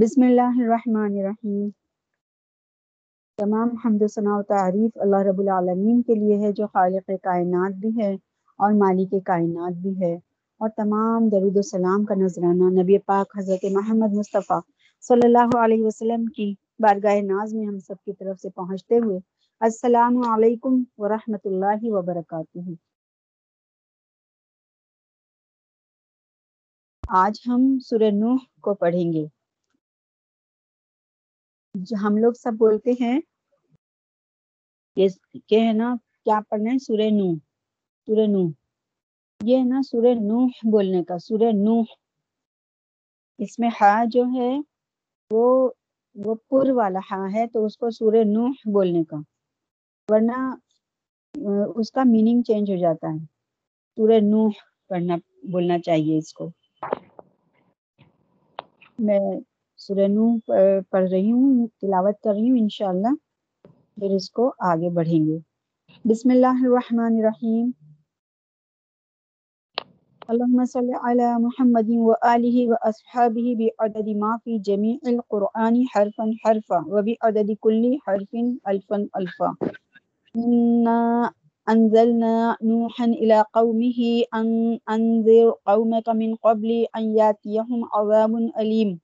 بسم اللہ الرحمن الرحیم۔ تمام حمد و ثناء و تعریف اللہ رب العالمین کے لیے ہے، جو خالق کائنات بھی ہے اور مالک کائنات بھی ہے۔ اور تمام درود و سلام کا نذرانہ نبی پاک حضرت محمد مصطفیٰ صلی اللہ علیہ وسلم کی بارگاہ ناز میں ہم سب کی طرف سے پہنچتے ہوئے السلام علیکم ورحمۃ اللہ وبرکاتہ۔ آج ہم سورہ نوح کو پڑھیں گے۔ ہم لوگ سب بولتے ہیں کہ ہے نا، کیا پڑھنا ہے؟ سورہ نو سورہ نو یہ ہے نا سورہ نوح بولنے کا، سورہ نوح۔ اس میں ہا جو ہے، وہ وہ پر والا ہا ہے، تو اس کو سورہ نوح بولنے کا۔ ورنہ، اس کا میننگ چینج ہو جاتا ہے۔ سورہ نوح پڑھنا، بولنا چاہیے اس کو۔ میں سورہ نو پڑھ رہی ہوں، تلاوت کر رہی ہوں، انشاءاللہ۔ پھر اس کو آگے بڑھیں گے۔ بسم اللہ الرحمن الرحیم۔ اللهم صل على محمد وآله وأصحابه بعدد ما في جميع القرآن حرفا حرفا وبعدد كل حرف ألفا ألفا إنا أنزلنا نوحا إلى قومه أن أنذر قومك من قبل أن ياتيهم عذاب أليم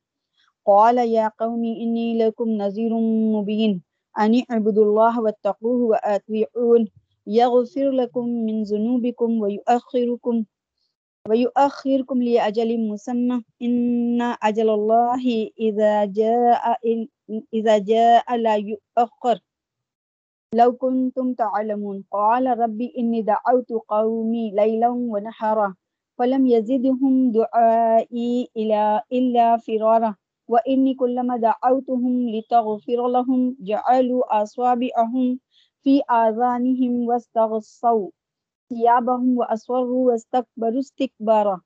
قال يا قوم إني لكم نذير مبين. أن اعبدوا الله واتقوه وأطيعون. يغفر لكم من ذنوبكم ويؤخركم ويؤخركم لأجل مسمى. إن أجل الله إذا جاء إذا جاء لا يؤخر. لو كنتم تعلمون. قال ربي إني دعوت قومي ليلا ونحرا فلم يزدهم دعائي إلا إلا فرارا. وإني كلما دعوتهم لتغفر لهم جعلوا أصابعهم في آذانهم واستغصوا ثيابهم وأصروا واستكبروا استكبارا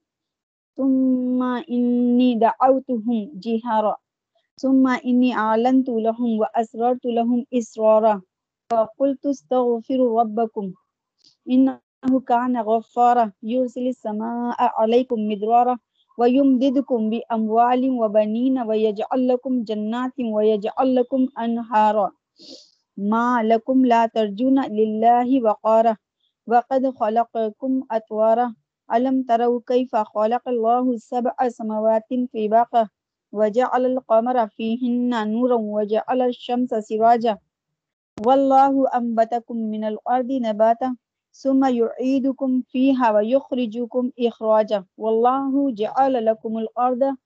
ثم إني دعوتهم جهارا ثم إني أعلنت لهم وأسررت لهم إسرارا فقلت استغفروا ربكم إنه كان غفارا يرسل السماء عليكم مدرارا ويمددكم بأموال وبنين ويجعل لكم جنات ويجعل لكم أنهارا ما لكم لا ترجون لله وقارا وقد خلقكم أطوارا ألم تروا كيف خلق الله سبع سماوات في باقة وجعل القمر فيهن نورا وجعل الشمس سراجا والله أنبتكم من الأرض نباتا ثم يعيدكم فيها ويخرجكم إخراجا. والله جعل لكم الأرض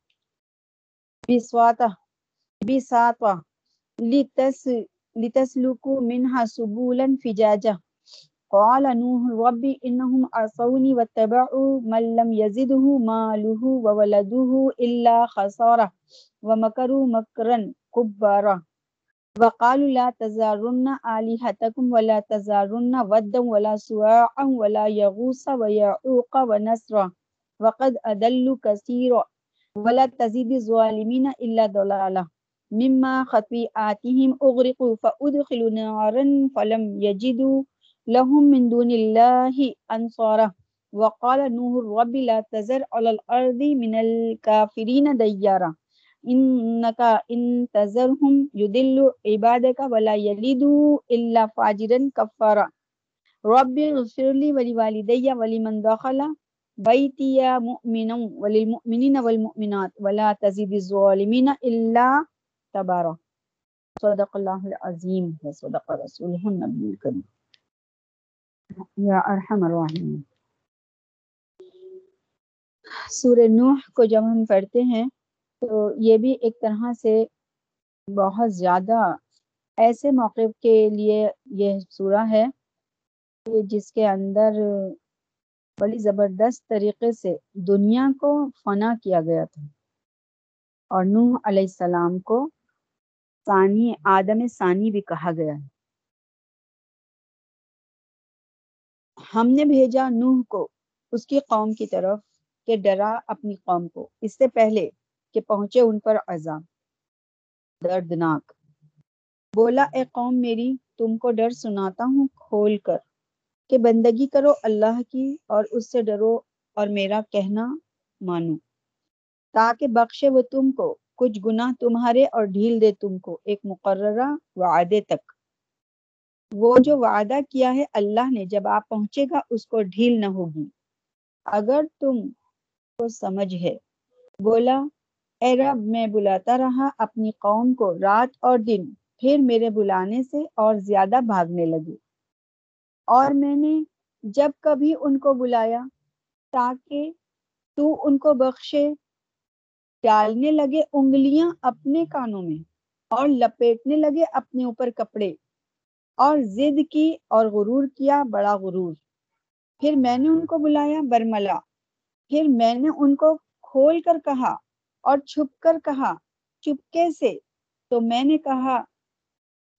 بسواطة بساطة لتس، لتسلكوا منها سبولا فجاجا. قال نوح ربي إنهم عصوني واتبعوا من لم يزده ماله وولده إلا خسارة، ومكروا مكرا كبارا. وقالوا لا تزارن آلهتكم ولا تزارن ودا ولا سواعا ولا يغوص ويعوق ونسرا وقد أدلوا كثيرا ولا تزيد الظالمين إلا ضلالا مما خطيئاتهم أغرقوا فأدخلوا نارا فلم يجدوا لهم من دون الله أنصارا وقال نوح رب لا تزر على الأرض من الكافرين ديارا انکا انتظرهم یدل عبادک ولا یلیدو الا فاجرا کفارا رب اغفر لی ولی والدی ولی من دخل بیتی مؤمنا وللمؤمنین والمؤمنات ولا تزید الظالمین الا تبارا. صدق اللہ العظیم وصدق رسوله النبی الکریم یا ارحم الراحمین سورہ نوح کو جب ہم پڑھتے ہیں تو یہ بھی ایک طرح سے بہت زیادہ ایسے موقع کے لیے یہ سورہ ہے جس کے اندر بڑی زبردست طریقے سے دنیا کو فنا کیا گیا تھا اور نوح علیہ السلام کو ثانی، آدم ثانی بھی کہا گیا ہے۔ ہم نے بھیجا نوح کو اس کی قوم کی طرف کہ ڈرا اپنی قوم کو۔ اس سے پہلے کہ پہنچے ان پر عذاب دردناک۔ بولا، اے قوم میری، تم کو ڈر سناتا ہوں کھول کر کہ بندگی کرو اللہ کی اور اس سے ڈرو اور میرا کہنا مانو۔ تاکہ بخشے وہ تم کو، کچھ گناہ تمہارے اور ڈھیل دے تم کو۔ ایک مقررہ وعدے تک۔ وہ جو وعدہ کیا ہے اللہ نے، جب آپ پہنچے گا، اس کو ڈھیل نہ ہوگی۔ اگر تم کو سمجھ ہے۔ بولا اے رب میں بلاتا رہا اپنی قوم کو رات اور دن، پھر میرے بلانے سے اور زیادہ بھاگنے لگے اور میں نے جب کبھی ان کو بلایا، تاکہ تو ان کو بخشے، ڈالنے لگے انگلیاں اپنے کانوں میں اور لپیٹنے لگے اپنے اوپر کپڑے اور زد کی اور غرور کیا بڑا غرور۔ پھر میں نے ان کو بلایا، برملا۔ پھر میں نے ان کو کھول کر کہا اور چھپ کر کہا چپکے سے تو میں نے کہا،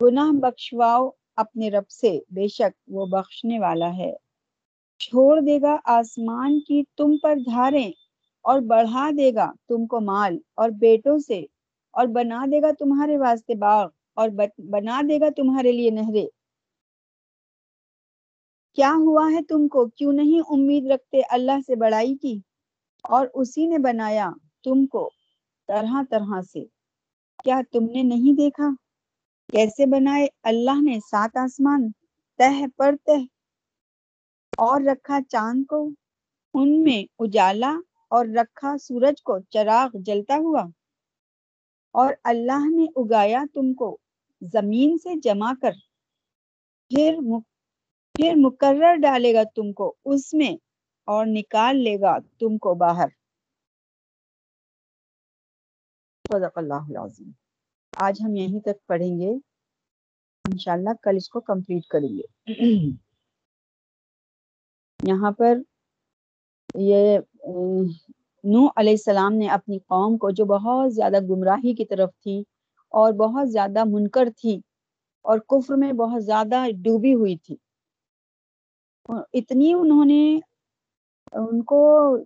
گناہ بخشواؤ اپنے رب سے، بے شک وہ بخشنے والا ہے۔ چھوڑ دے گا آسمان کی تم پر دھاریں اور بڑھا دے گا تم کو مال اور بیٹوں سے، اور بنا دے گا تمہارے واسطے باغ اور بنا دے گا تمہارے لیے نہرے کیا ہوا ہے تم کو؟ کیوں نہیں امید رکھتے اللہ سے بڑائی کی؟ اور اسی نے بنایا تم کو طرح طرح سے۔ کیا تم نے نہیں دیکھا؟ کیسے بنائے اللہ نے سات آسمان تہ پر تہ اور رکھا چاند کو؟ ان میں اجالا اور رکھا سورج کو چراغ جلتا ہوا۔ اور اللہ نے اگایا تم کو زمین سے جمع کر۔ پھر پھر مقرر ڈالے گا تم کو اس میں اور نکال لے گا تم کو باہر۔ صدق اللہ العظیم۔ آج ہم یہیں تک پڑھیں گے۔ انشاءاللہ کل اس کو کمپلیٹ کریں گے۔ یہاں پر یہ نو علیہ السلام نے اپنی قوم کو جو بہت زیادہ گمراہی کی طرف تھی اور بہت زیادہ منکر تھی اور کفر میں بہت زیادہ ڈوبی ہوئی تھی۔ اتنی انہوں نے ان کو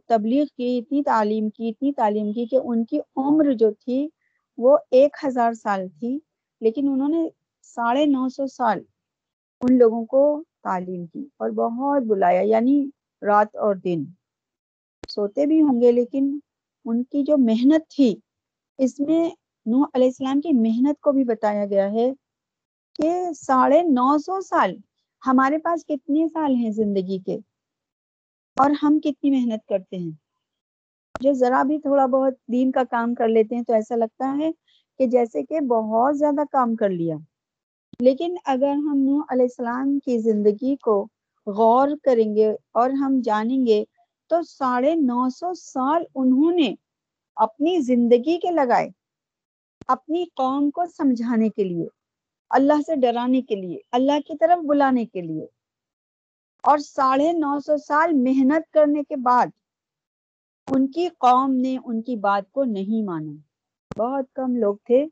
تبلیغ کی، اتنی تعلیم کی، اتنی تعلیم کی کہ ان کی عمر جو تھی وہ ایک ہزار سال تھی، لیکن انہوں نے ساڑھے نو سو سال ان لوگوں کو تعلیم کی اور بہت بلایا یعنی رات اور دن۔ سوتے بھی ہوں گے، لیکن ان کی جو محنت تھی، اس میں نوح علیہ السلام کی محنت کو بھی بتایا گیا ہے کہ ساڑھے نو سو سال ہمارے پاس کتنے سال ہیں زندگی کے؟ اور ہم کتنی محنت کرتے ہیں۔ جو ذرا بھی تھوڑا بہت دین کا کام کر لیتے ہیں تو ایسا لگتا ہے کہ جیسے کہ بہت زیادہ کام کر لیا۔ لیکن اگر ہم نوح علیہ السلام کی زندگی کو غور کریں گے اور ہم جانیں گے تو ساڑھے نو سو سال انہوں نے اپنی زندگی کے لگائے، اپنی قوم کو سمجھانے کے لیے، اللہ سے ڈرانے کے لیے، اللہ کی طرف بلانے کے لیے۔ اور ساڑھے نو سو سال محنت کرنے کے بعد ان کی قوم نے ان کی بات کو نہیں مانا۔ بہت کم لوگ تھے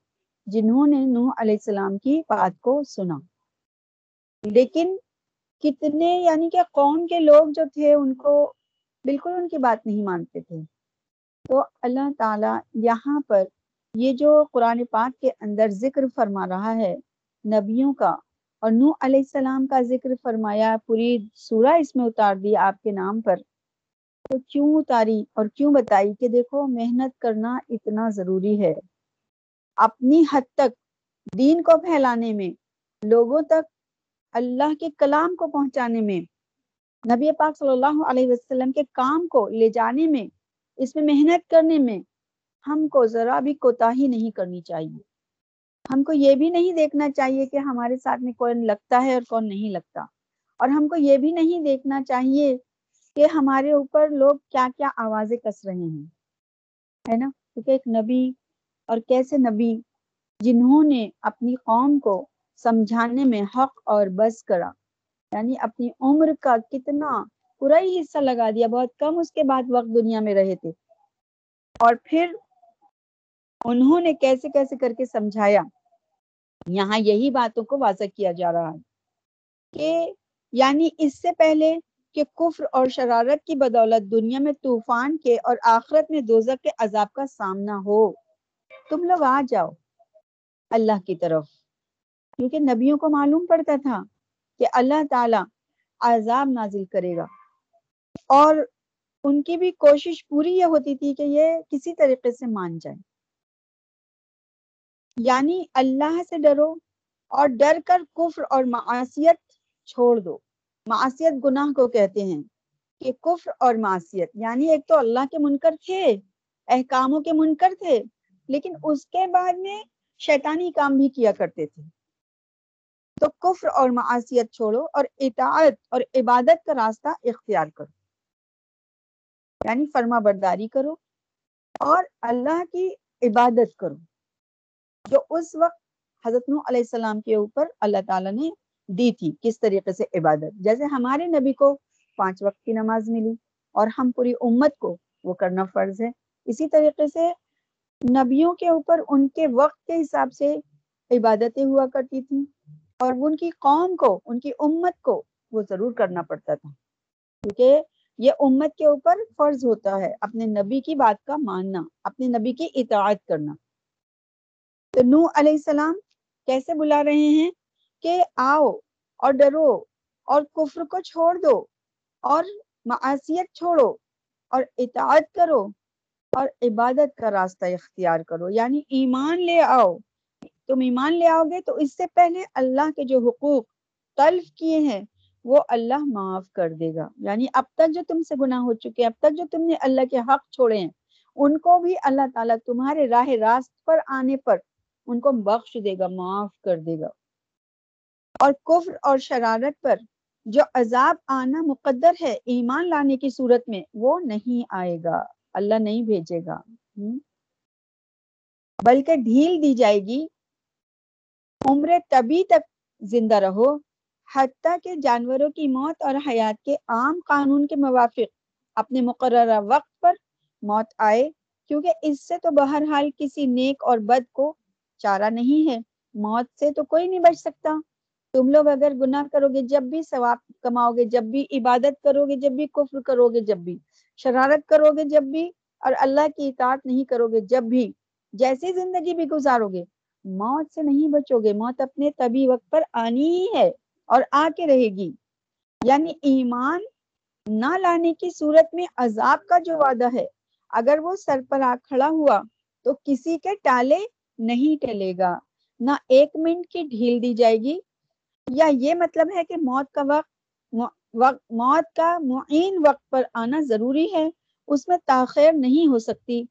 جنہوں نے نوح علیہ السلام کی بات کو سنا۔ لیکن کتنے یعنی کہ قوم کے لوگ جو تھے ان کو بالکل ان کی بات نہیں مانتے تھے۔ تو اللہ تعالی یہاں پر یہ جو قرآن پاک کے اندر ذکر فرما رہا ہے نبیوں کا اور نو علیہ السلام کا ذکر فرمایا، پوری سورہ اس میں اتار دی آپ کے نام پر۔ تو کیوں اتاری اور کیوں بتائی کہ دیکھو، محنت کرنا اتنا ضروری ہے۔ اپنی حد تک، دین کو پھیلانے میں، لوگوں تک، اللہ کے کلام کو پہنچانے میں، نبی پاک صلی اللہ علیہ وسلم کے کام کو لے جانے میں، اس میں محنت کرنے میں، ہم کو ذرا بھی کوتاہی نہیں کرنی چاہیے۔ ہم کو یہ بھی نہیں دیکھنا چاہیے کہ ہمارے ساتھ میں کون لگتا ہے اور کون نہیں لگتا۔ اور ہم کو یہ بھی نہیں دیکھنا چاہیے کہ ہمارے اوپر لوگ کیا کیا آوازیں کس رہے ہیں۔ ہے نا؟ کیونکہ ایک نبی اور کیسے نبی جنہوں نے اپنی قوم کو سمجھانے میں حق اور بس کرا یعنی اپنی عمر کا کتنا پورا ہی حصہ لگا دیا، بہت کم اس کے بعد وقت دنیا میں رہے تھے۔ اور پھر انہوں نے کیسے کیسے کر کے سمجھایا؟ یہاں یہی باتوں کو واضح کیا جا رہا ہے کہ یعنی اس سے پہلے کہ کفر اور شرارت کی بدولت دنیا میں طوفان کے اور آخرت میں دوزک کے عذاب کا سامنا ہو۔ تم لوگ آ جاؤ اللہ کی طرف۔ کیونکہ نبیوں کو معلوم پڑتا تھا کہ اللہ تعالی عذاب نازل کرے گا۔ اور ان کی بھی کوشش پوری یہ ہوتی تھی کہ یہ کسی طریقے سے مان جائے یعنی اللہ سے ڈرو اور ڈر کر کفر اور معاشیت چھوڑ دو۔ معاشیت گناہ کو کہتے ہیں کہ کفر اور معاشیت یعنی ایک تو اللہ کے منکر تھے، احکاموں کے منکر تھے، لیکن اس کے بعد میں شیطانی کام بھی کیا کرتے تھے۔ تو کفر اور معاشیت چھوڑو اور اطاعت اور عبادت کا راستہ اختیار کرو۔ یعنی فرما برداری کرو اور اللہ کی عبادت کرو۔ جو اس وقت حضرت نو علیہ السلام کے اوپر اللہ تعالیٰ نے دی تھی، کس طریقے سے؟ عبادت۔ جیسے ہمارے نبی کو پانچ وقت کی نماز ملی اور ہم پوری امت کو وہ کرنا فرض ہے۔ اسی طریقے سے نبیوں کے اوپر ان کے وقت کے حساب سے عبادتیں ہوا کرتی تھیں اور ان کی قوم کو، ان کی امت کو وہ ضرور کرنا پڑتا تھا۔ کیونکہ یہ امت کے اوپر فرض ہوتا ہے اپنے نبی کی بات کا ماننا، اپنے نبی کی اطاعت کرنا۔ تو نو علیہ السلام کیسے بلا رہے ہیں کہ آؤ اور ڈرو اور کفر کو چھوڑ دو اور معاشیت چھوڑو اور اطاعت کرو اور عبادت کا راستہ اختیار کرو۔ یعنی ایمان لے آؤ۔ تم ایمان لے آؤ گے تو اس سے پہلے اللہ کے جو حقوق تلف کیے ہیں وہ اللہ معاف کر دے گا۔ یعنی اب تک جو تم سے گناہ ہو چکے اب تک جو تم نے اللہ کے حق چھوڑے ہیں، ان کو بھی اللہ تعالیٰ تمہارے راہ راست پر آنے پر ان کو بخش دے گا، معاف کر دے گا۔ اور کفر اور شرارت پر جو عذاب آنا مقدر ہے ایمان لانے کی صورت میں، وہ نہیں آئے گا۔ اللہ نہیں بھیجے گا۔ بلکہ ڈھیل دی جائے گی۔ عمر تبھی تک زندہ رہو، حتیٰ کہ جانوروں کی موت اور حیات کے عام قانون کے موافق اپنے مقررہ وقت پر موت آئے، کیونکہ اس سے تو بہرحال کسی نیک اور بد کو چارہ نہیں ہے۔ موت سے تو کوئی نہیں بچ سکتا۔ تم لوگ اگر گناہ کرو گے، جب بھی ثواب کماؤ گے، جب بھی عبادت کرو گے، جب بھی کفر کرو گے، جب بھی شرارت کرو گے، جب بھی اور اللہ کی اطاعت نہیں کرو گے، جب بھی جیسی زندگی بھی گزارو گے، موت سے نہیں بچو گے۔ موت اپنے طبی وقت پر آنی ہی ہے اور آ کے رہے گی۔ یعنی ایمان نہ لانے کی صورت میں عذاب کا جو وعدہ ہے، اگر وہ سر پر آ کھڑا ہوا تو کسی کے ٹالے نہیں ٹلے گا۔ نہ ایک منٹ کی ڈھیل دی جائے گی۔ یا یہ مطلب ہے کہ موت کا وقت موت کا معین وقت پر آنا ضروری ہے۔ اس میں تاخیر نہیں ہو سکتی۔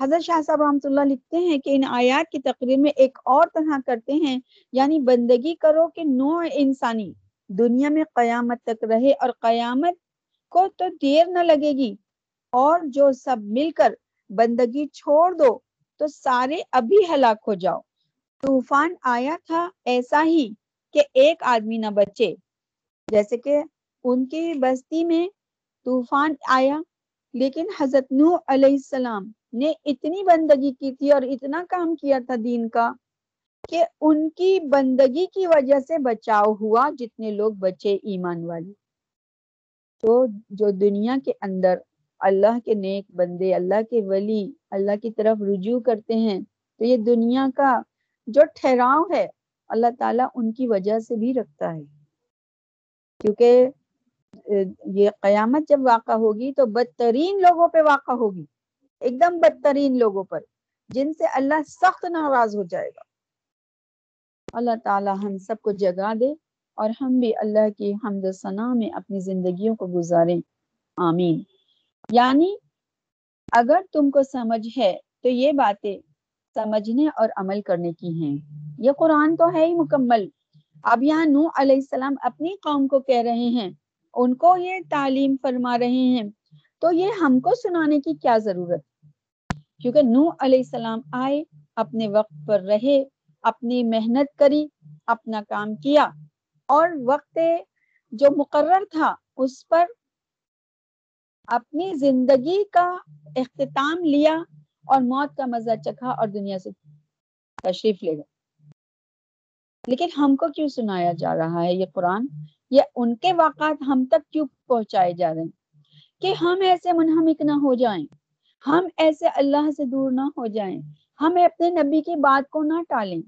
حضرت شاہ صاحب رحمۃ اللہ لکھتے ہیں کہ ان آیات کی تقریر میں ایک اور طرح کرتے ہیں۔ یعنی بندگی کرو کہ نوع انسانی، دنیا میں قیامت تک رہے اور قیامت کو تو دیر نہ لگے گی۔ اور جو سب مل کر بندگی چھوڑ دو تو سارے ابھی ہلاک ہو جاؤ۔ طوفان آیا تھا ایسا ہی کہ ایک آدمی نہ بچے۔ جیسے کہ ان کی بستی میں طوفان آیا، لیکن حضرت نو علیہ السلام نے اتنی بندگی کی تھی اور اتنا کام کیا تھا دین کا کہ ان کی بندگی کی وجہ سے بچاؤ ہوا جتنے لوگ بچے ایمان والے۔ تو جو دنیا کے اندر اللہ کے نیک بندے، اللہ کے ولی اللہ کی طرف رجوع کرتے ہیں، تو یہ دنیا کا جو ٹھہراؤ ہے، اللہ تعالیٰ ان کی وجہ سے بھی رکھتا ہے۔ کیونکہ یہ قیامت جب واقع ہوگی تو بدترین لوگوں پہ واقع ہوگی۔ ایک دم بدترین لوگوں پر، جن سے اللہ سخت ناراض ہو جائے گا۔ اللہ تعالیٰ ہم سب کو جگا دے اور ہم بھی اللہ کی حمد و ثنا میں اپنی زندگیوں کو گزاریں۔ آمین۔ یعنی اگر تم کو سمجھ ہے تو یہ باتیں سمجھنے اور عمل کرنے کی ہیں۔ یہ قرآن تو ہے ہی مکمل۔ اب یہاں نو علیہ السلام اپنی قوم کو کہہ رہے ہیں، ان کو یہ تعلیم فرما رہے ہیں۔ تو یہ ہم کو سنانے کی کیا ضرورت؟ کیونکہ نو علیہ السلام آئے، اپنے وقت پر رہے، اپنی محنت کری، اپنا کام کیا۔ اور وقت جو مقرر تھا، اس پر اپنی زندگی کا اختتام لیا اور موت کا مزہ چکھا اور دنیا سے تشریف لے گئے۔ لیکن ہم کو کیوں سنایا جا رہا ہے یہ قرآن؟ یہ ان کے واقعات ہم تک کیوں پہنچائے جا رہے ہیں؟ کہ ہم ایسے منہمک نہ ہو جائیں، ہم ایسے اللہ سے دور نہ ہو جائیں ہم اپنے نبی کی بات کو نہ ٹالیں۔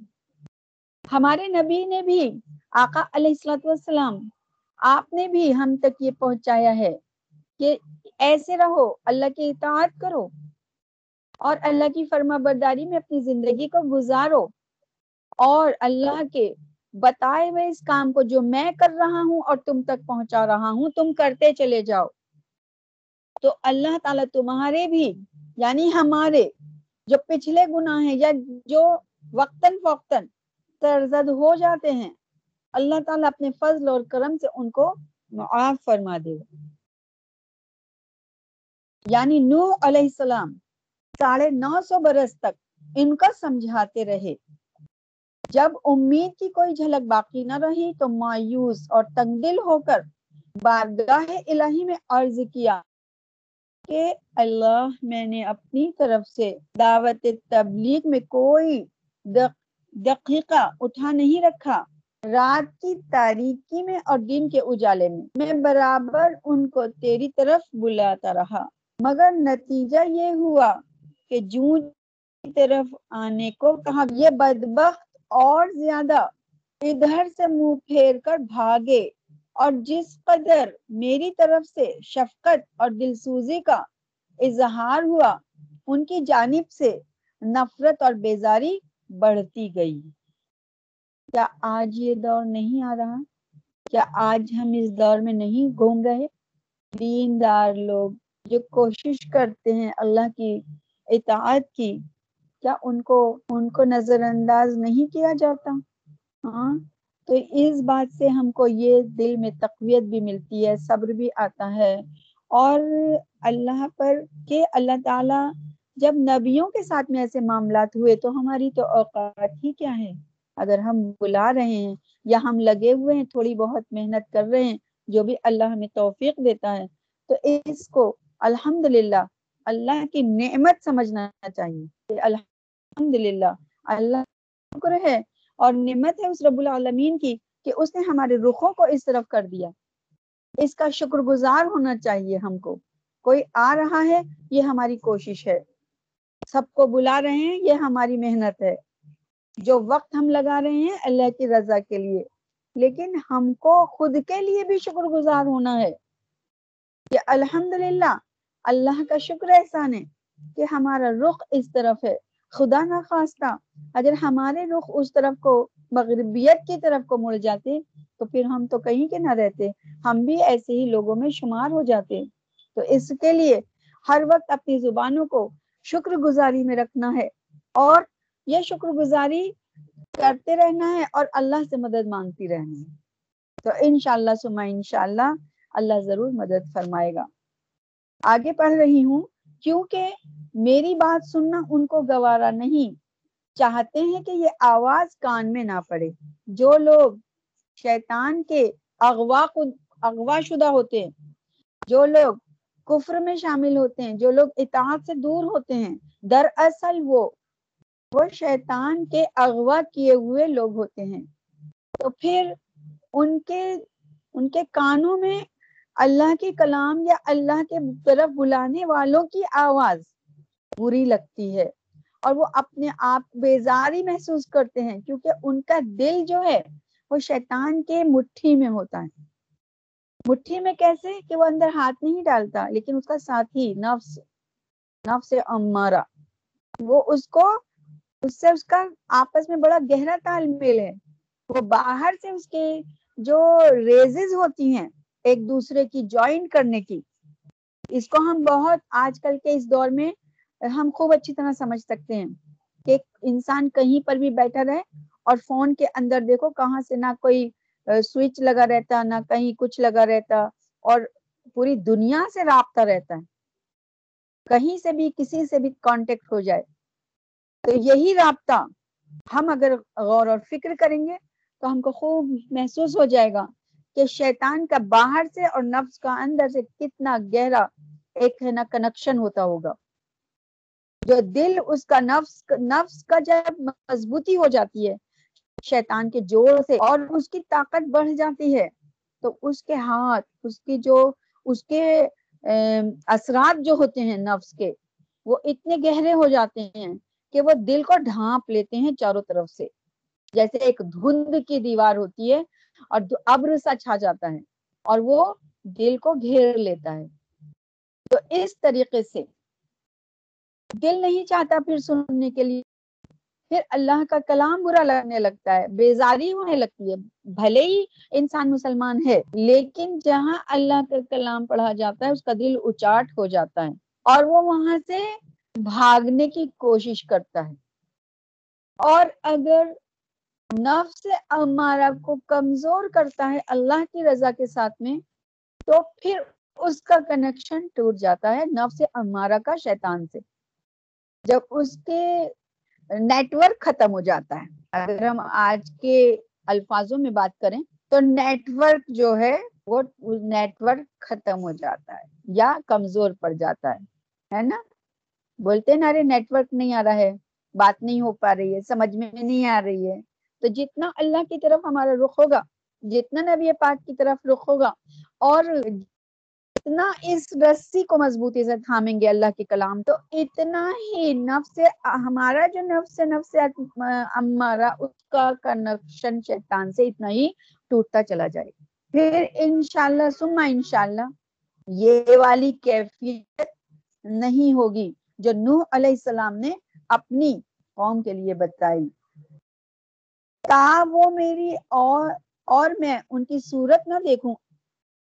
ہمارے نبی نے بھی، آقا علیہ السلط والسلام، آپ نے بھی ہم تک یہ پہنچایا ہے کہ ایسے رہو، اللہ کی اطاعت کرو اور اللہ کی فرما برداری میں اپنی زندگی کو گزارو اور اللہ کے بتائے ہوئے اس کام کو جو میں کر رہا ہوں اور تم تک پہنچا رہا ہوں، تم کرتے چلے جاؤ۔ تو اللہ تعالیٰ تمہارے بھی یعنی ہمارے، جو پچھلے گناہ ہیں یا جو وقتاً فوقتاً سرزد ہو جاتے ہیں، اللہ تعالیٰ اپنے فضل اور کرم سے ان کو معاف فرما دے۔ یعنی نو علیہ السلام ساڑھے نو سو برس تک ان کا سمجھاتے رہے۔ جب امید کی کوئی جھلک باقی نہ رہی تو مایوس اور تنگ دل ہو کر بارگاہ الہی میں عرض کیا کہ اللہ، میں نے اپنی طرف سے دعوت تبلیغ میں کوئی دقیقہ اٹھا نہیں رکھا۔ رات کی تاریکی میں اور دن کے اجالے میں میں برابر ان کو تیری طرف بلاتا رہا۔ مگر نتیجہ یہ ہوا کہ جون کی طرف آنے کو کہا، یہ بدبخت اور زیادہ ادھر سے منہ پھیر کر بھاگے اور جس قدر میری طرف سے شفقت اور دلسوزی کا اظہار ہوا، ان کی جانب سے نفرت اور بیزاری بڑھتی گئی۔ کیا آج یہ دور نہیں آ رہا؟ کیا آج ہم اس دور میں نہیں گھوم رہے؟ دیندار لوگ جو کوشش کرتے ہیں اللہ کی، اطاعت کی، کیا ان کو ان کو نظر انداز نہیں کیا جاتا؟ ہاں تو اس بات سے ہم کو یہ دل میں تقویت بھی ملتی ہے، صبر بھی آتا ہے۔ اور اللہ پر کہ اللہ تعالی جب نبیوں کے ساتھ میں ایسے معاملات ہوئے تو ہماری تو اوقات ہی کیا ہے؟ اگر ہم بلا رہے ہیں یا ہم لگے ہوئے ہیں، تھوڑی بہت محنت کر رہے ہیں، جو بھی اللہ ہمیں توفیق دیتا ہے، تو اس کو الحمد اللہ کی نعمت سمجھنا چاہیے۔ الحمد للہ اللہ شکر ہے اور نعمت ہے اس رب العالمین کی کہ اس نے ہمارے رخوں کو اس طرف کر دیا۔ اس کا شکر گزار ہونا چاہیے ہم کو۔ کوئی آ رہا ہے، یہ ہماری کوشش ہے۔ سب کو بلا رہے ہیں، یہ ہماری محنت ہے۔ جو وقت ہم لگا رہے ہیں اللہ کی رضا کے لیے۔ لیکن ہم کو خود کے لیے بھی شکر گزار ہونا ہے کہ الحمد اللہ کا شکر احسان ہے کہ ہمارا رخ اس طرف ہے۔ خدا نہ خواستہ اگر ہمارے رخ اس طرف کو، مغربیت کی طرف کو مڑ جاتے تو پھر ہم تو کہیں کے نہ رہتے، ہم بھی ایسے ہی لوگوں میں شمار ہو جاتے۔ تو اس کے لیے ہر وقت اپنی زبانوں کو شکر گزاری میں رکھنا ہے اور یہ شکر گزاری کرتے رہنا ہے اور اللہ سے مدد مانگتی رہنا ہے۔ تو انشاءاللہ سما انشاءاللہ اللہ ضرور مدد فرمائے گا۔ آگے پڑھ رہی ہوں، کیونکہ میری بات سننا ان کو گوارا نہیں۔ چاہتے ہیں کہ یہ آواز کان میں نہ پڑے۔ جو لوگ شیطان کے اغوا اغوا شدہ ہوتے ہیں، جو لوگ کفر میں شامل ہوتے ہیں، جو لوگ اطاعت سے دور ہوتے ہیں، دراصل وہ وہ شیطان کے اغوا کیے ہوئے لوگ ہوتے ہیں۔ تو پھر ان کے ان کے کانوں میں اللہ کے کلام یا اللہ کے طرف بلانے والوں کی آواز بری لگتی ہے اور وہ اپنے آپ بیزاری محسوس کرتے ہیں کیونکہ ان کا دل جو ہے وہ شیطان کے مٹھی میں ہوتا ہے۔ مٹھی میں کیسے کہ وہ اندر ہاتھ نہیں ڈالتا لیکن اس کا ساتھی نفس نفس امارا وہ اس کو، اس سے اس کا آپس میں بڑا گہرا تال میل ہے۔ وہ باہر سے اس کے جو ریزز ہوتی ہیں ایک دوسرے کی جوائن کرنے کی۔ اس کو ہم بہت آج کل کے اس دور میں ہم خوب اچھی طرح سمجھ سکتے ہیں کہ انسان کہیں پر بھی بیٹھا رہے اور فون کے اندر دیکھو کہاں سے نہ کوئی سوئچ لگا رہتا، نہ کہیں کچھ لگا رہتا اور پوری دنیا سے رابطہ رہتا ہے۔ کہیں سے بھی، کسی سے بھی کانٹیکٹ ہو جائے۔ تو یہی رابطہ ہم اگر غور اور فکر کریں گے تو ہم کو خوب محسوس ہو جائے گا۔ کہ شیطان کا باہر سے اور نفس کا اندر سے کتنا گہرا ایک ہے نا کنیکشن ہوتا ہوگا۔ جو دل، اس کا نفس نفس کا جب مضبوطی ہو جاتی ہے، شیطان کے جوڑ سے اور اس کی طاقت بڑھ جاتی ہے، تو اس کے ہاتھ، اس کی جو، اس کے اثرات جو ہوتے ہیں نفس کے، وہ اتنے گہرے ہو جاتے ہیں کہ وہ دل کو ڈھانپ لیتے ہیں چاروں طرف سے۔ جیسے ایک دھند کی دیوار ہوتی ہے اور ابر سا چھا جاتا ہے اور وہ دل کو گھیر لیتا ہے۔ تو اس طریقے سے دل نہیں چاہتا پھر سننے کے لیے۔ پھر اللہ کا کلام برا لگنے لگتا ہے، بیزاری ہونے لگتی ہے۔ بھلے ہی انسان مسلمان ہے، لیکن جہاں اللہ کا کلام پڑھا جاتا ہے، اس کا دل اچاٹ ہو جاتا ہے اور وہ وہاں سے بھاگنے کی کوشش کرتا ہے۔ اور اگر نفس امارہ کو کمزور کرتا ہے اللہ کی رضا کے ساتھ میں، تو پھر اس کا کنیکشن ٹوٹ جاتا ہے نفس امارہ کا شیطان سے۔ جب اس کے نیٹ ورک ختم ہو جاتا ہے۔ اگر ہم آج کے الفاظوں میں بات کریں، تو نیٹ ورک جو ہے، وہ نیٹ ورک ختم ہو جاتا ہے یا کمزور پڑ جاتا ہے۔ ہے نا؟ بولتے نا ارے نیٹ ورک نہیں آ رہا ہے، بات نہیں ہو پا رہی ہے، سمجھ میں نہیں آ رہی ہے۔ تو جتنا اللہ کی طرف ہمارا رخ ہوگا، جتنا نبی پاک کی طرف رخ ہوگا، اور اتنا اس رسی کو مضبوطی سے تھامیں گے اللہ کے کلام، تو اتنا ہی نفس، ہمارا جو نفس نفس ہمارا، اس کا کنیکشن شیطان سے اتنا ہی ٹوٹتا چلا جائے پھر انشاءاللہ سما انشاءاللہ، یہ والی کیفیت نہیں ہوگی جو نوح علیہ السلام نے اپنی قوم کے لیے بتائی۔ تا وہ میری اور اور میں ان کی صورت نہ دیکھوں۔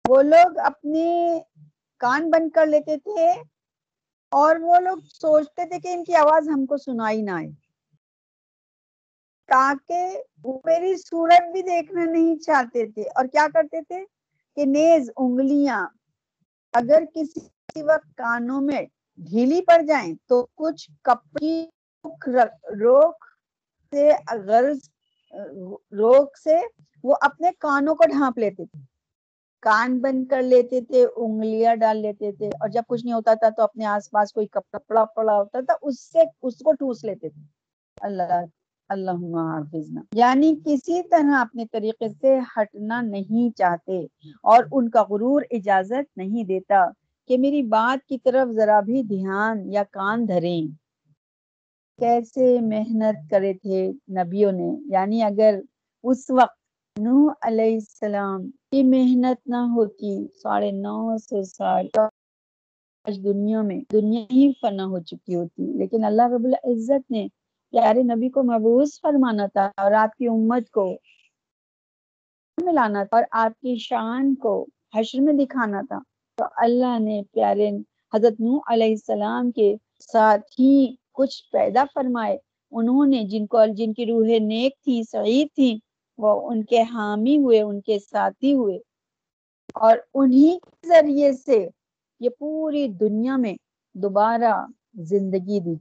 وہ لوگ اپنے کان بند کر لیتے تھے اور وہ لوگ سوچتے تھے کہ ان کی آواز ہم کو سنائی نہ آئے۔ تاکہ وہ میری صورت بھی دیکھنا نہیں چاہتے تھے۔ اور کیا کرتے تھے کہ نیز انگلیاں اگر کسی وقت کانوں میں ڈھیلی پڑ جائیں تو کچھ کپڑی روک سے غرض روک سے وہ اپنے کانوں کو ڈھانپ لیتے تھے۔ کان بند کر لیتے تھے، انگلیاں ڈال لیتے تھے اور جب کچھ نہیں ہوتا تھا تو اپنے آس پاس کوئی کپڑا پڑا ہوتا تھا، اس سے اس کو ٹوس لیتے تھے۔ اللہ اللہ حافظنا۔ یعنی کسی طرح اپنے طریقے سے ہٹنا نہیں چاہتے اور ان کا غرور اجازت نہیں دیتا کہ میری بات کی طرف ذرا بھی دھیان یا کان دھریں۔ کیسے محنت کرے تھے نبیوں نے؟ یعنی اگر اس وقت نوح علیہ السلام کی محنت نہ ہوتی، ساڑھے نو سو سال آج دنیا میں دنیا ہی فنا ہو چکی ہوتی۔ لیکن اللہ رب العزت نے پیارے نبی کو مبوس فرمانا تھا اور آپ کی امت کو ملانا تھا اور آپ کی شان کو حشر میں دکھانا تھا۔ تو اللہ نے پیارے حضرت نوح علیہ السلام کے ساتھ ہی کچھ پیدا فرمائے۔ انہوں نے جن کو جن کی روح نیک تھی سعید تھی وہ ان کے حامی ہوئے، ان کے ساتھی ہوئے۔ اور انہی کے ذریعے سے یہ پوری دنیا میں دوبارہ زندگی دی۔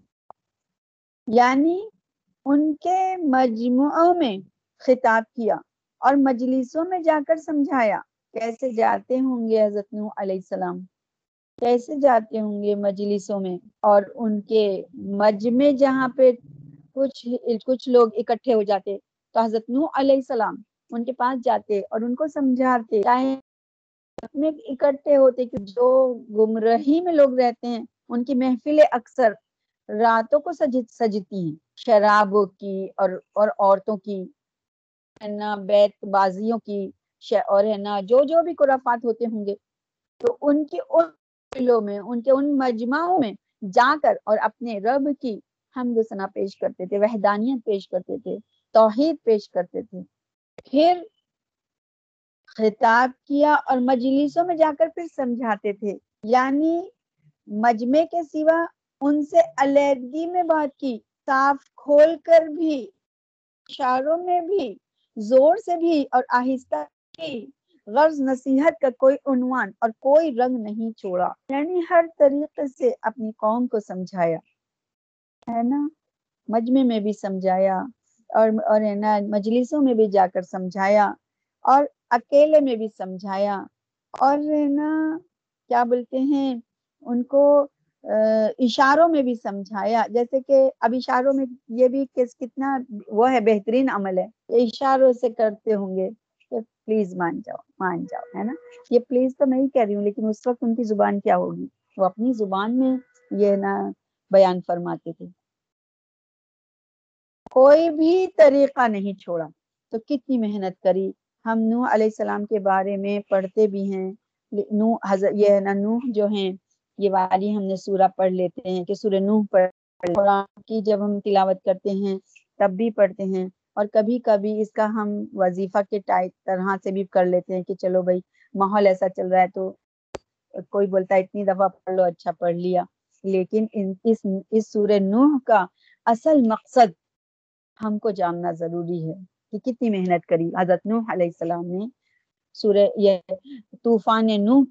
یعنی ان کے مجموعوں میں خطاب کیا اور مجلسوں میں جا کر سمجھایا۔ کیسے جاتے ہوں گے حضرت نو علیہ السلام؟ کیسے جاتے ہوں گے مجلسوں میں؟ اور ان کے مجمع جہاں پہ کچھ کچھ لوگ اکٹھے ہو جاتے، تو حضرت نو علیہ السلام ان کے پاس جاتے اور ان کو سمجھاتے، چاہے میں اکٹھے ہوتے کہ جو گمرہی میں لوگ رہتے ہیں، ان کی محفلیں اکثر راتوں کو سج سجتی ہیں، شرابوں کی اور اور عورتوں کی، ہے نا، بیت بازیوں کی اور ہے نا، جو جو بھی قرافات ہوتے ہوں گے، تو ان کی ان میں، ان کے ان مجمعوں میں جا کر اور اپنے رب کی حمد ثنا پیش کرتے تھے، وحدانیت پیش کرتے تھے، توحید پیش کرتے تھے۔ پھر خطاب کیا اور مجلسوں میں جا کر پھر سمجھاتے تھے۔ یعنی مجمع کے سوا ان سے علیحدگی میں بات کی، صاف کھول کر بھی، اشاروں میں بھی، زور سے بھی اور آہستہ بھی غرض نصیحت کا کوئی عنوان اور کوئی رنگ نہیں چھوڑا۔ یعنی ہر طریقے سے اپنی قوم کو سمجھایا، ہے نا؟ مجمع میں بھی سمجھایا اور اور ہے نا، مجلسوں میں بھی جا کر سمجھایا اور اکیلے میں بھی سمجھایا۔ اور ہے نا، کیا بولتے ہیں، ان کو اشاروں میں بھی سمجھایا۔ جیسے کہ اب اشاروں میں یہ بھی کتنا وہ ہے، بہترین عمل ہے۔ اشاروں سے کرتے ہوں گے۔ تو پلیز مان جاؤ مان جاؤ، ہے نا؟ یہ پلیز تو میں ہی کہہ رہی ہوں، لیکن اس وقت ان کی زبان کیا ہوگی؟ وہ اپنی زبان میں یہ نا بیان فرماتے تھے۔ کوئی بھی طریقہ نہیں چھوڑا۔ تو کتنی محنت کری۔ ہم نوح علیہ السلام کے بارے میں پڑھتے بھی ہیں۔ نوح حضرت یہ نا نوح جو ہیں، یہ والی ہم نے سورہ پڑھ لیتے ہیں کہ سورہ نوح پڑھ قرآن کی جب ہم تلاوت کرتے ہیں، تب بھی پڑھتے ہیں۔ اور کبھی کبھی اس کا ہم وظیفہ کے ٹائپ طرح سے بھی کر لیتے ہیں کہ چلو بھائی، ماحول ایسا چل رہا ہے تو کوئی بولتا ہے اتنی دفعہ پڑھ لو اچھا پڑھ لیا۔ لیکن اس اس سورہ نوح کا اصل مقصد ہم کو جاننا ضروری ہے کہ کتنی محنت کری۔ حضرت نوح علیہ السلام نے سورہ یہ طوفان نوح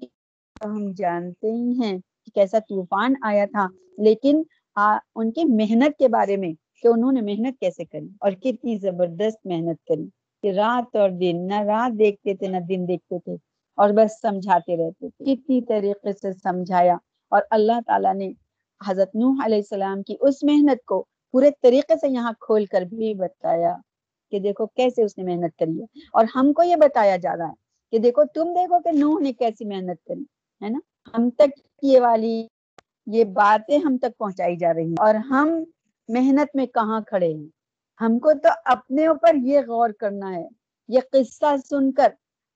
ہم جانتے ہی ہیں کہ کیسا طوفان آیا تھا، لیکن ان کی محنت کے بارے میں کہ انہوں نے محنت کیسے کری اور کتنی زبردست محنت کری کہ رات اور دن، نہ رات دیکھتے تھے، نہ دن دیکھتے تھے اور بس سمجھاتے رہتے تھے۔ کتنی طریقے سے سمجھایا اور اللہ تعالیٰ نے حضرت نوح علیہ السلام کی اس محنت کو پورے طریقے سے یہاں کھول کر بھی بتایا کہ دیکھو کیسے اس نے محنت کری ہے۔ اور ہم کو یہ بتایا جا رہا ہے کہ دیکھو تم دیکھو کہ نوح نے کیسی محنت کری، ہے نا؟ ہم تک یہ والی، یہ باتیں ہم تک پہنچائی جا رہی ہیں اور ہم محنت میں کہاں کھڑے ہیں؟ ہم کو تو اپنے اوپر یہ غور کرنا ہے، یہ قصہ سن کر،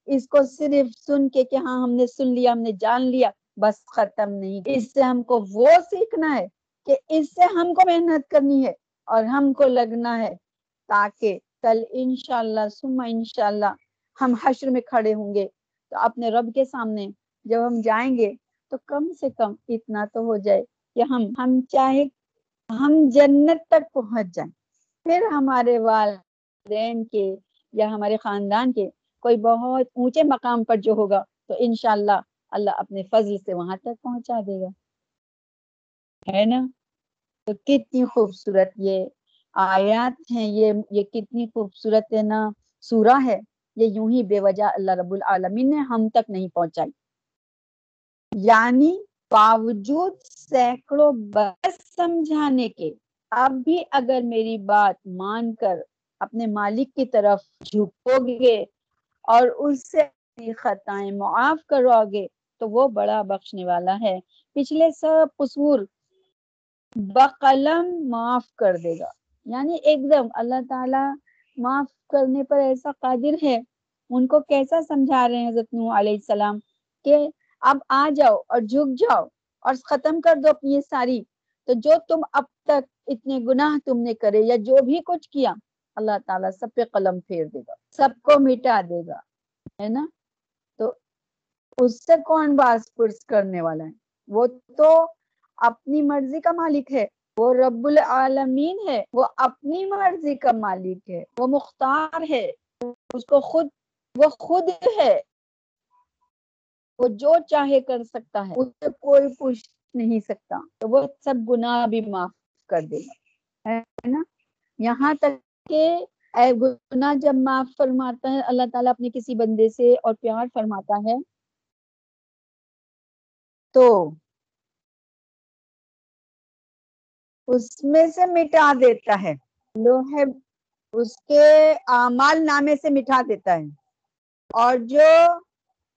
اس کو صرف سن کے کہ ہاں ہم نے سن لیا، ہم نے جان لیا، بس ختم نہیں۔ اس سے ہم کو وہ سیکھنا ہے کہ اس سے ہم کو محنت کرنی ہے اور ہم کو لگنا ہے تاکہ کل انشاءاللہ، ثم انشاءاللہ ہم حشر میں کھڑے ہوں گے۔ تو اپنے رب کے سامنے جب ہم جائیں گے تو کم سے کم اتنا تو ہو جائے کہ ہم ہم چاہے ہم جنت تک پہنچ جائیں۔ پھر ہمارے والدین کے یا ہمارے خاندان کے کوئی بہت اونچے مقام پر جو ہوگا تو انشاءاللہ اللہ اپنے فضل سے وہاں تک پہنچا دے گا۔ ہے نا؟ تو کتنی خوبصورت یہ آیات ہیں، یہ یہ کتنی خوبصورت ہے نا۔ سورہ ہے، یہ یوں ہی بے وجہ اللہ رب العالمین نے ہم تک نہیں پہنچائی۔ یعنی باوجود سینکڑوں بس سمجھانے کے اب بھی اگر میری بات مان کر اپنے مالک کی طرف جھکو گے اور اس سے خطائیں معاف کرو گے تو وہ بڑا بخشنے والا ہے۔ پچھلے سب قصور بقلم معاف کر دے گا۔ یعنی ایک دم اللہ تعالی معاف کرنے پر ایسا قادر ہے۔ ان کو کیسا سمجھا رہے ہیں حضرت نو علیہ السلام کہ اب آ جاؤ اور جھک جاؤ اور ختم کر دو اپنی یہ ساری۔ تو جو تم اب تک اتنے گناہ تم نے کرے یا جو بھی کچھ کیا، اللہ تعالیٰ سب پہ قلم پھیر دے گا، سب کو مٹا دے گا، ہے نا؟ تو اس سے کون باز پرس کرنے والا ہے؟ وہ تو اپنی مرضی کا مالک ہے، وہ رب العالمین ہے، وہ اپنی مرضی کا مالک ہے، وہ مختار ہے، اس کو خود، وہ خود ہے۔ وہ جو چاہے کر سکتا ہے اس سے کوئی پوچھ نہیں سکتا۔ تو وہ سب گناہ بھی معاف کر دے گا۔ ہے نا؟ یہاں تک کہ اے گناہ جب معاف فرماتا ہے، اللہ تعالیٰ اپنے کسی بندے سے اور پیار فرماتا ہے، تو اس میں سے مٹا دیتا ہے۔ لوہے اس کے اعمال نامے سے مٹا دیتا ہے۔ اور جو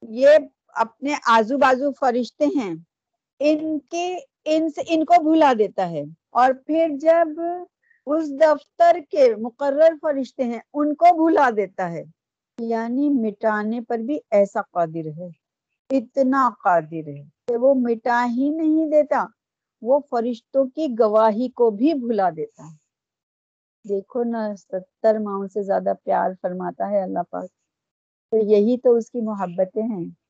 یہ اپنے آزو بازو فرشتے ہیں، ان کی ان سے، ان کو بھلا دیتا ہے۔ اور پھر جب اس دفتر کے مقرر فرشتے ہیں، ان کو بھلا دیتا ہے۔ یعنی مٹانے پر بھی ایسا قادر ہے، اتنا قادر ہے کہ وہ مٹا ہی نہیں دیتا، وہ فرشتوں کی گواہی کو بھی بھلا دیتا۔ ہے دیکھو نا، ستر ماؤں سے زیادہ پیار فرماتا ہے اللہ پاک۔ تو یہی تو اس کی محبتیں ہیں۔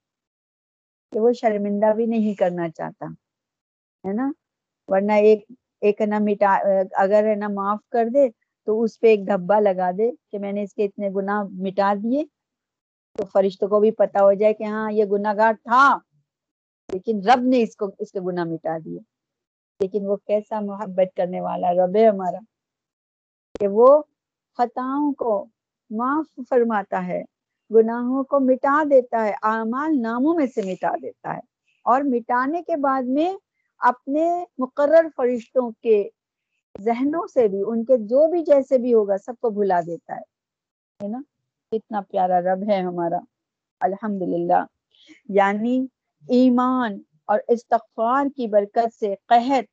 کہ وہ شرمندہ بھی نہیں کرنا چاہتا، ہے نا؟ ورنہ ایک ایک نا مٹا، اگر ہے نا معاف کر دے تو اس پہ ایک دھبا لگا دے کہ میں نے اس کے اتنے گناہ مٹا دیے۔ تو فرشتوں کو بھی پتا ہو جائے کہ ہاں یہ گناہ گار تھا، لیکن رب نے اس کو، اس کے گناہ مٹا دیے۔ لیکن وہ کیسا محبت کرنے والا رب ہے ہمارا، کہ وہ خطاؤں کو معاف فرماتا ہے۔ گناہوں کو مٹا دیتا ہے، اعمال ناموں میں سے مٹا دیتا ہے۔ اور مٹانے کے بعد میں اپنے مقرر فرشتوں کے ذہنوں سے بھی، ان کے جو بھی جیسے بھی ہوگا، سب کو بھلا دیتا ہے۔ نا؟ اتنا پیارا رب ہے ہمارا۔ الحمدللہ۔ یعنی ایمان اور استغفار کی برکت سے، قحط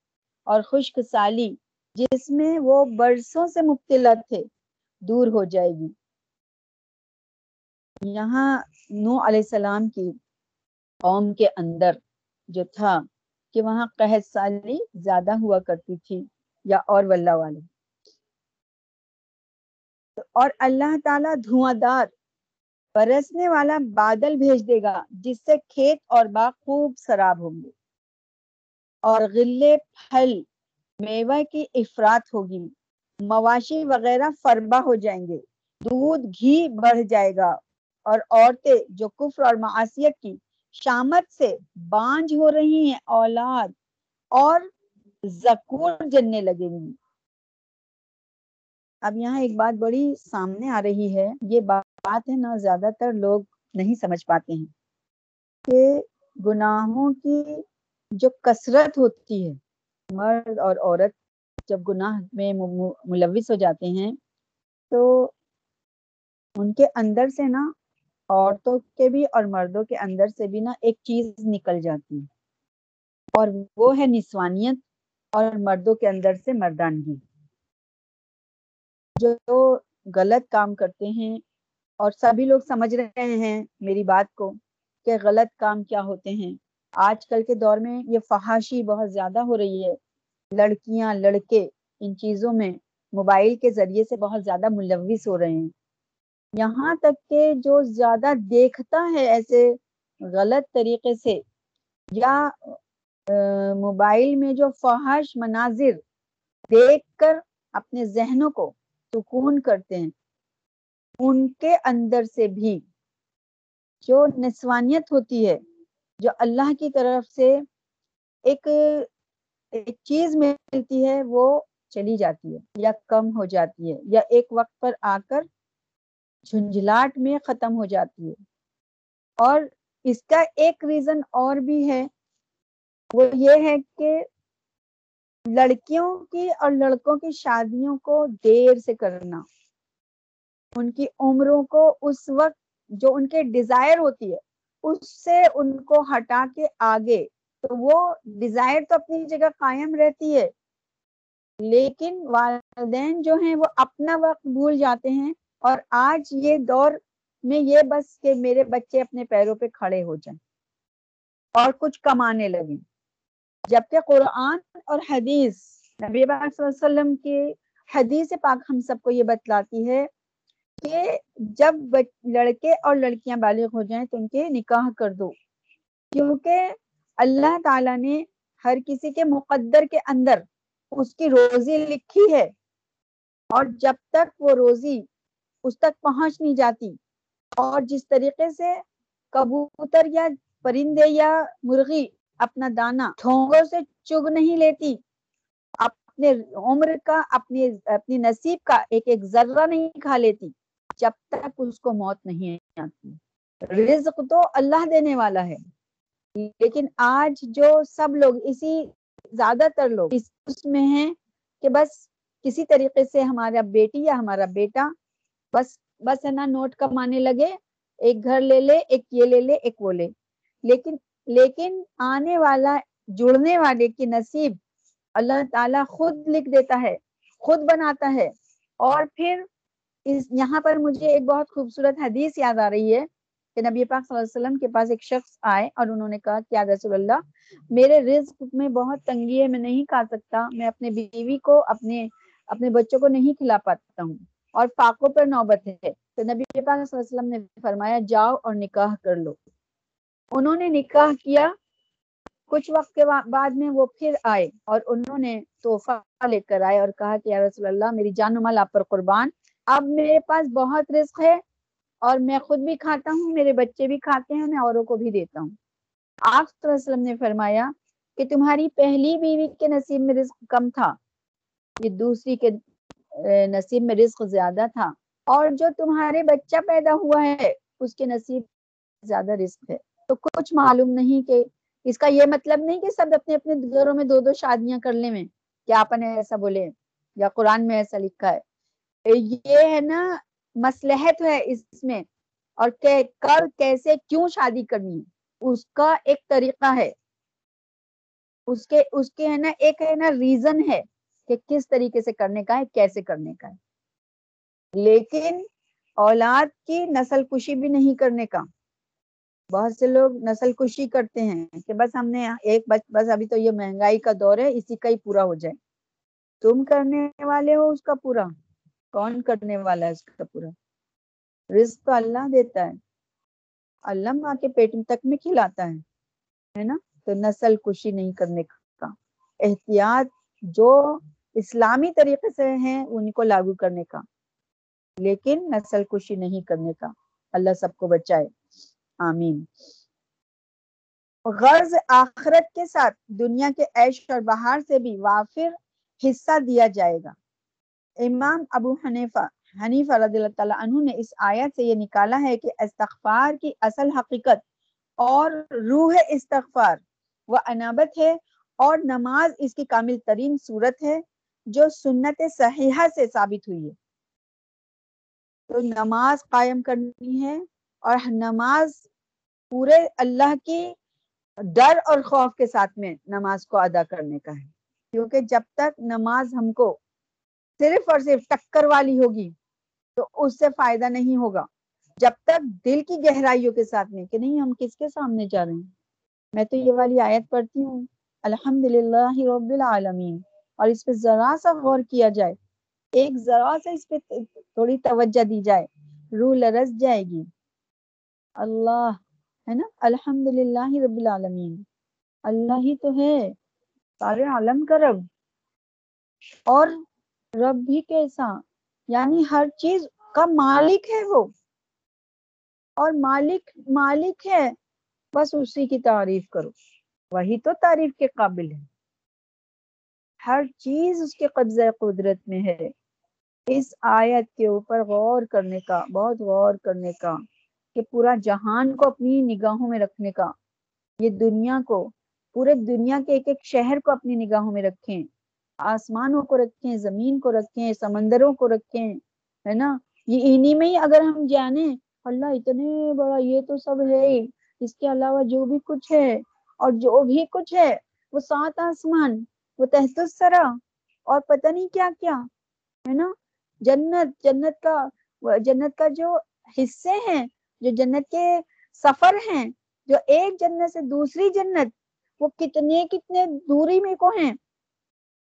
اور خشک سالی، جس میں وہ برسوں سے مبتلا تھے، دور ہو جائے گی۔ یہاں نو علیہ السلام کی قوم کے اندر جو تھا کہ وہاں قحط سالی زیادہ ہوا کرتی تھی یا اور واللہ والے۔ اور اللہ تعالیٰ دھواں دار، برسنے والا بادل بھیج دے گا، جس سے کھیت اور باغ خوب سراب ہوں گے۔ اور غلے پھل، میوہ کی افراد ہوگی مواشی وغیرہ فربا ہو جائیں گے۔ دودھ، گھی بڑھ جائے گا۔ اور عورتیں جو کفر اور معاشیت کی شامت سے بانج ہو رہی ہیں، اولاد اور زکور جننے لگیں گی اب یہاں ایک بات بڑی سامنے آ رہی ہے۔ یہ بات ہے نا، زیادہ تر لوگ نہیں سمجھ پاتے ہیں کہ گناہوں کی جو کثرت ہوتی ہے، مرد اور عورت جب گناہ میں ملوث ہو جاتے ہیں تو ان کے اندر سے نا عورتوں کے بھی اور مردوں کے اندر سے بھی نا ایک چیز نکل جاتی ہے۔ اور وہ ہے نسوانیت اور مردوں کے اندر سے مردانگی۔ جو غلط کام کرتے ہیں اور سبھی لوگ سمجھ رہے ہیں میری بات کو کہ غلط کام کیا ہوتے ہیں۔ آج کل کے دور میں یہ فحاشی بہت زیادہ ہو رہی ہے۔ لڑکیاں، لڑکے ان چیزوں میں موبائل کے ذریعے سے بہت زیادہ ملوث ہو رہے ہیں۔ یہاں تک کہ جو زیادہ دیکھتا ہے ایسے غلط طریقے سے، یا موبائل میں جو فحش مناظر دیکھ کر اپنے ذہنوں کو سکون کرتے ہیں، ان کے اندر سے بھی جو نسوانیت ہوتی ہے، جو اللہ کی طرف سے ایک ایک چیز ملتی ہے، وہ چلی جاتی ہے یا کم ہو جاتی ہے، یا ایک وقت پر آ کر جھنجھلاٹ میں ختم ہو جاتی ہے۔ اور اس کا ایک ریزن اور بھی ہے۔ وہ یہ ہے کہ لڑکیوں کی اور لڑکوں کی شادیوں کو دیر سے کرنا۔ ان کی عمروں کو اس وقت جو ان کے ڈیزائر ہوتی ہے، اس سے ان کو ہٹا کے آگے۔ تو وہ ڈیزائر تو اپنی جگہ قائم رہتی ہے، لیکن والدین جو ہیں وہ اپنا وقت بھول جاتے ہیں۔ اور آج یہ دور میں یہ بس کہ میرے بچے اپنے پیروں پہ کھڑے ہو جائیں اور کچھ کمانے لگیں۔ جبکہ قرآن اور حدیث، نبی صلی اللہ علیہ وسلم کی حدیث پاک ہم سب کو یہ بتلاتی ہے کہ جب لڑکے اور لڑکیاں بالغ ہو جائیں تو ان کے نکاح کر دو۔ کیونکہ اللہ تعالیٰ نے ہر کسی کے مقدر کے اندر اس کی روزی لکھی ہے اور جب تک وہ روزی اس تک پہنچ نہیں جاتی۔ اور جس طریقے سے کبوتر یا پرندے یا مرغی اپنا دانا ٹھونگوں سے چگ نہیں لیتی، اپنے عمر کا، اپنی اپنی نصیب کا ایک ایک ذرہ نہیں کھا لیتی جب تک اس کو موت نہیں آتی۔ رزق تو اللہ دینے والا ہے۔ لیکن آج جو سب لوگ، اسی زیادہ تر لوگ اس میں ہیں کہ بس کسی طریقے سے ہمارا بیٹی یا ہمارا بیٹا بس بس ہے نا، نوٹ کمانے لگے، ایک گھر لے لے، ایک یہ لے لے، ایک وہ لے۔ لیکن لیکن آنے والا، جڑنے والے کی نصیب اللہ تعالیٰ خود لکھ دیتا ہے، خود بناتا ہے۔ اور پھر اس، یہاں پر مجھے ایک بہت خوبصورت حدیث یاد آ رہی ہے کہ نبی پاک صلی اللہ علیہ وسلم کے پاس ایک شخص آئے اور انہوں نے کہا، کیا رسول اللہ، میرے رزق میں بہت تنگی ہے میں نہیں کھا سکتا، میں اپنے بیوی کو، اپنے اپنے بچوں کو نہیں کھلا پاتا ہوں۔ اور فاقوں پر نوبت ہے۔ تو نبی پاک صلی اللہ علیہ وسلم نے فرمایا، جاؤ اور نکاح کر لو۔ انہوں نے نکاح کیا۔ کچھ وقت کے بعد میں وہ پھر آئے اور انہوں نے تحفہ لے کر آئے اور کہا کہ، یا رسول اللہ، میری جان و مال آپ پر قربان۔ اب میرے پاس بہت رزق ہے اور میں خود بھی کھاتا ہوں، میرے بچے بھی کھاتے ہیں، میں اوروں کو بھی دیتا ہوں۔ آپ صلی اللہ علیہ وسلم نے فرمایا کہ، تمہاری پہلی بیوی کے نصیب میں رزق کم تھا۔ یہ دوسری کے نصیب میں رزق زیادہ تھا۔ اور جو تمہارے بچہ پیدا ہوا ہے، اس کے نصیب زیادہ رزق ہے۔ تو کچھ معلوم نہیں کہ اس کا یہ مطلب نہیں کہ سب اپنے اپنے گھروں میں دو دو شادیاں کر لیں میں کیا آپ نے ایسا بولے یا قرآن میں ایسا لکھا ہے۔ یہ ہے نا مسلحت ہے اس میں۔ اور کر کیسے کیوں شادی کرنی ہے؟ اس کا ایک طریقہ ہے۔ اس کے اس کے ہے نا، ایک ہے نا ریزن ہے۔ کہ کس طریقے سے کرنے کا ہے، کیسے کرنے کا ہے۔ لیکن اولاد کی نسل کشی بھی نہیں کرنے کا۔ بہت سے لوگ نسل کشی کرتے ہیں کہ بس ہم نے ایک بس بس ابھی تو یہ مہنگائی کا دور ہے، اسی کا ہی پورا ہو جائے۔ تم کرنے والے ہو اس کا پورا۔ کون کرنے والا ہے اس کا پورا؟ رزق تو اللہ دیتا ہے۔ اللہ ماں کے پیٹ تک میں کھلاتا ہے ہے نا؟ تو نسل کشی نہیں کرنے کا۔ احتیاط جو اسلامی طریقے سے ہیں ان کو لاگو کرنے کا، لیکن نسل کشی نہیں کرنے کا۔ اللہ سب کو بچائے۔ آمین۔ غرض آخرت کے ساتھ دنیا کے عیش اور بہار سے بھی وافر حصہ دیا جائے گا۔ امام ابو حنیفہ حنیفہ رضی اللہ تعالیٰ عنہ نے اس آیت سے یہ نکالا ہے کہ استغفار کی اصل حقیقت اور روح استغفار، وہ انابت ہے اور نماز اس کی کامل ترین صورت ہے۔ جو سنت صحیحہ سے ثابت ہوئی ہے۔ تو نماز قائم کرنی ہے اور نماز پورے اللہ کی ڈر اور خوف کے ساتھ میں نماز کو ادا کرنے کا ہے۔ کیونکہ جب تک نماز ہم کو صرف اور صرف ٹکر والی ہوگی تو اس سے فائدہ نہیں ہوگا۔ جب تک دل کی گہرائیوں کے ساتھ میں کہ نہیں ہم کس کے سامنے جا رہے ہیں۔ میں تو یہ والی آیت پڑھتی ہوں۔ الحمد للہ رب العالمین۔ اور اس پہ ذرا سا غور کیا جائے، ایک ذرا سا اس پہ تھوڑی توجہ دی جائے، روح لرس جائے گی۔ اللہ، ہے نا؟ الحمد للہ رب العالمین۔ اللہ ہی تو ہے، سارے عالم کا رب۔ اور رب بھی کیسا؟ یعنی ہر چیز کا مالک ہے وہ۔ اور مالک مالک ہے، بس اسی کی تعریف کرو۔ وہی تو تعریف کے قابل ہے۔ ہر چیز اس کے قبضہ قدرت میں ہے۔ اس آیت کے اوپر غور کرنے کا، بہت غور کرنے کا کہ پورا جہان کو اپنی نگاہوں میں رکھنے کا۔ یہ دنیا کو، پورے دنیا کے ایک ایک شہر کو اپنی نگاہوں میں رکھیں۔ آسمانوں کو رکھیں، زمین کو رکھیں، سمندروں کو رکھیں، ہے نا؟ یہ انہی میں ہی اگر ہم جانے اللہ اتنے بڑا، یہ تو سب ہے اس کے علاوہ جو بھی کچھ ہے اور جو بھی کچھ ہے، وہ سات آسمان۔ وہ تحت السرا اور پتہ نہیں کیا کیا، ہے نا؟ جنت جنت کا جنت کا جو حصے ہیں، جو جنت کے سفر ہیں، جو ایک جنت سے دوسری جنت، وہ کتنے کتنے دوری میں کو ہیں؟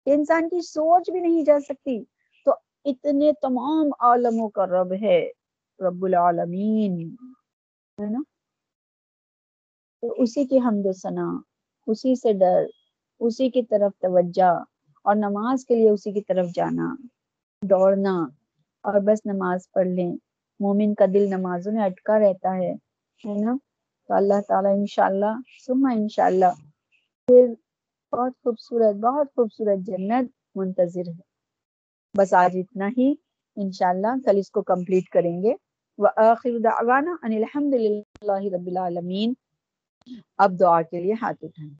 انسان کی سوچ بھی نہیں جا سکتی۔ تو اتنے تمام عالموں کا رب ہے، رب العالمین، ہے نا؟ تو اسی کی حمد و ثنا، اسی سے ڈر۔ اسی کی طرف توجہ اور نماز کے لیے اسی کی طرف جانا، دوڑنا اور بس نماز پڑھ لیں۔ مومن کا دل نمازوں میں اٹکا رہتا ہے نا؟ تو اللہ تعالیٰ انشاءاللہ سما انشاءاللہ، پھر بہت خوبصورت بہت خوبصورت جنت منتظر ہے۔ بس آج اتنا ہی۔ انشاءاللہ کل اس کو کمپلیٹ کریں گے۔ وآخر دعوانا ان الحمد للہ رب العالمین۔ اب دعا کے لیے ہاتھ اٹھائیں۔